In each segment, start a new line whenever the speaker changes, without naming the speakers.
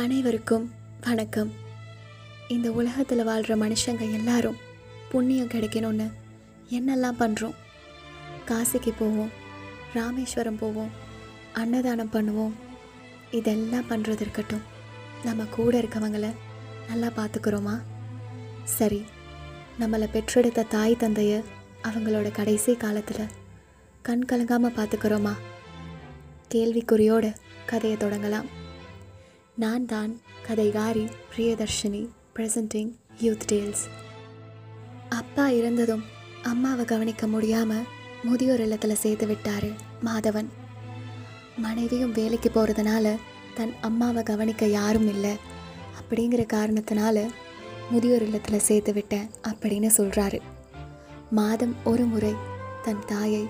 அனைவருக்கும் வணக்கம். இந்த உலகத்தில் வாழ்கிற மனுஷங்க எல்லாரும் புண்ணியம் கிடைக்கணும்னு என்னெல்லாம் பண்ணுறோம் காசிக்கு போவோம் ராமேஸ்வரம் போவோம் அன்னதானம் பண்ணுவோம். இதெல்லாம் பண்ணுறது இருக்கட்டும். நம்ம கூட இருக்கவங்கள நல்லா பார்த்துக்கிறோமா சரி நம்மளை பெற்றெடுத்த தாய் தந்தைய அவங்களோட கடைசி காலத்தில் கண் கலங்காமல் பார்த்துக்கிறோமா கேள்விக்குறியோட கதையை தொடங்கலாம். நான் தான் கதைகாரி பிரியதர்ஷினி பிரசன்டிங் யூத் டேல்ஸ் அப்பா இறந்ததும் அம்மாவை கவனிக்க முடியாமல் முதியோர் இல்லத்தில் சேர்த்து விட்டார் மாதவன். மனைவியும் வேலைக்கு போகிறதுனால தன் அம்மாவை கவனிக்க யாரும் இல்லை. அப்படிங்கிற காரணத்தினால முதியோர் இல்லத்தில் சேர்த்து விட்டேன் அப்படின்னு சொல்கிறாரு மாதம் ஒரு முறை தன் தாயை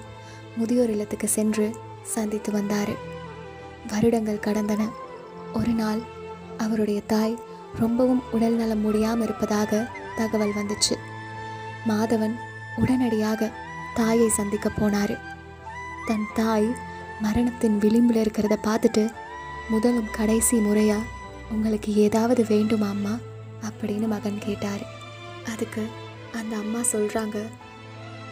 முதியோர் இல்லத்துக்கு சென்று சந்தித்து வந்தார். வருடங்கள் கடந்தன. ஒரு நாள் அவருடைய தாய் ரொம்பவும் உடல் நலம் முடியாமல் இருப்பதாக தகவல் வந்துச்சு. மாதவன் உடனடியாக தாயை சந்திக்க போனார். தன் தாய் மரணத்தின் விளிம்பில் இருக்கிறத பார்த்துட்டு முதலும் கடைசி முறையாக உங்களுக்கு ஏதாவது வேண்டுமா அம்மா? அப்படின்னு மகன் கேட்டார். அதுக்கு அந்த அம்மா சொல்கிறாங்க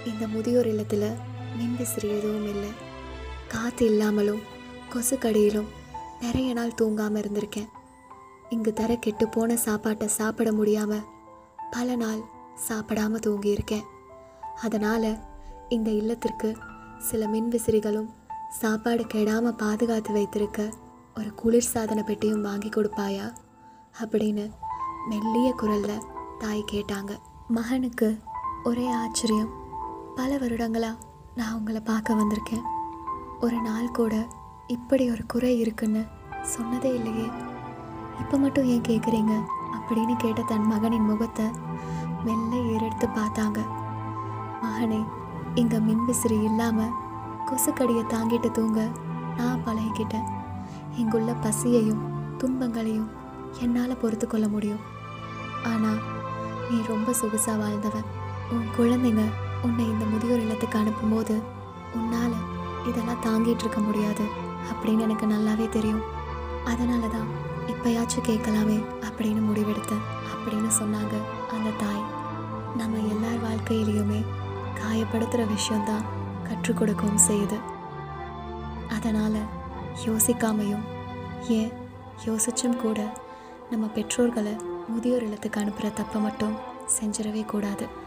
இந்த முதியோர் இல்லத்தில் மின்விசிறி எதுவும் இல்லை. காற்று இல்லாமலும் கொசுக்கடியிலும் நிறைய நாள் தூங்காமல் இருந்திருக்கேன். இங்கு தர கெட்டு போன சாப்பாட்டை சாப்பிட முடியாமல் பல நாள் சாப்பிடாம தூங்கியிருக்கேன். அதனால் இந்த இல்லத்திற்கு சில மின்விசிறிகளும் சாப்பாடு கெடாமல் பாதுகாத்து வைத்திருக்க ஒரு குளிர் சாதன பெட்டியும் வாங்கி கொடுப்பாயா? அப்படின்னு மெல்லிய குரலில் தாய் கேட்டாங்க. மகனுக்கு ஒரே ஆச்சரியம். பல வருடங்களாக நான் உங்களை பார்க்க வந்திருக்கேன். ஒரு நாள் கூட இப்படி ஒரு குறை இருக்குன்னு சொன்னதே இல்லையே. இப்போ மட்டும் ஏன் கேட்குறீங்க அப்படின்னு கேட்ட தன் மகனின் முகத்தை மெல்ல ஏறெடுத்து பார்த்தாங்க. மகனே இங்கே மின்விசிறி இல்லாமல் கொசுக்கடியை தாங்கிட்டு தூங்க. நான் பழகிக்கிட்டேன். இங்குள்ள பசியையும் துன்பங்களையும் என்னால் பொறுத்து கொள்ள முடியும். ஆனால் நீ ரொம்ப சொகுசாக வாழ்ந்தவன். உன் குழந்தைங்க உன்னை இந்த முதியோர் இல்லத்துக்கு அனுப்பும்போது உன்னால் இதெல்லாம் தாங்கிட்டு இருக்க முடியாது. அப்படின்னு எனக்கு நல்லாவே தெரியும். அதனால தான் இப்போயாச்சும் கேட்கலாமே அப்படின்னு முடிவெடுத்தேன் அப்படின்னு சொன்னாங்க அந்த தாய். நம்ம எல்லார் வாழ்க்கையிலையுமே காயப்படுத்துகிற விஷயந்தான் கற்றுக் கொடுக்கவும் செய்யுது. அதனால் யோசிக்காமையும் ஏன் யோசிச்சும் கூட நம்ம பெற்றோர்களை முதியோர் இல்லத்துக்கு அனுப்புகிற தப்பை மட்டும் செஞ்சிடவே கூடாது.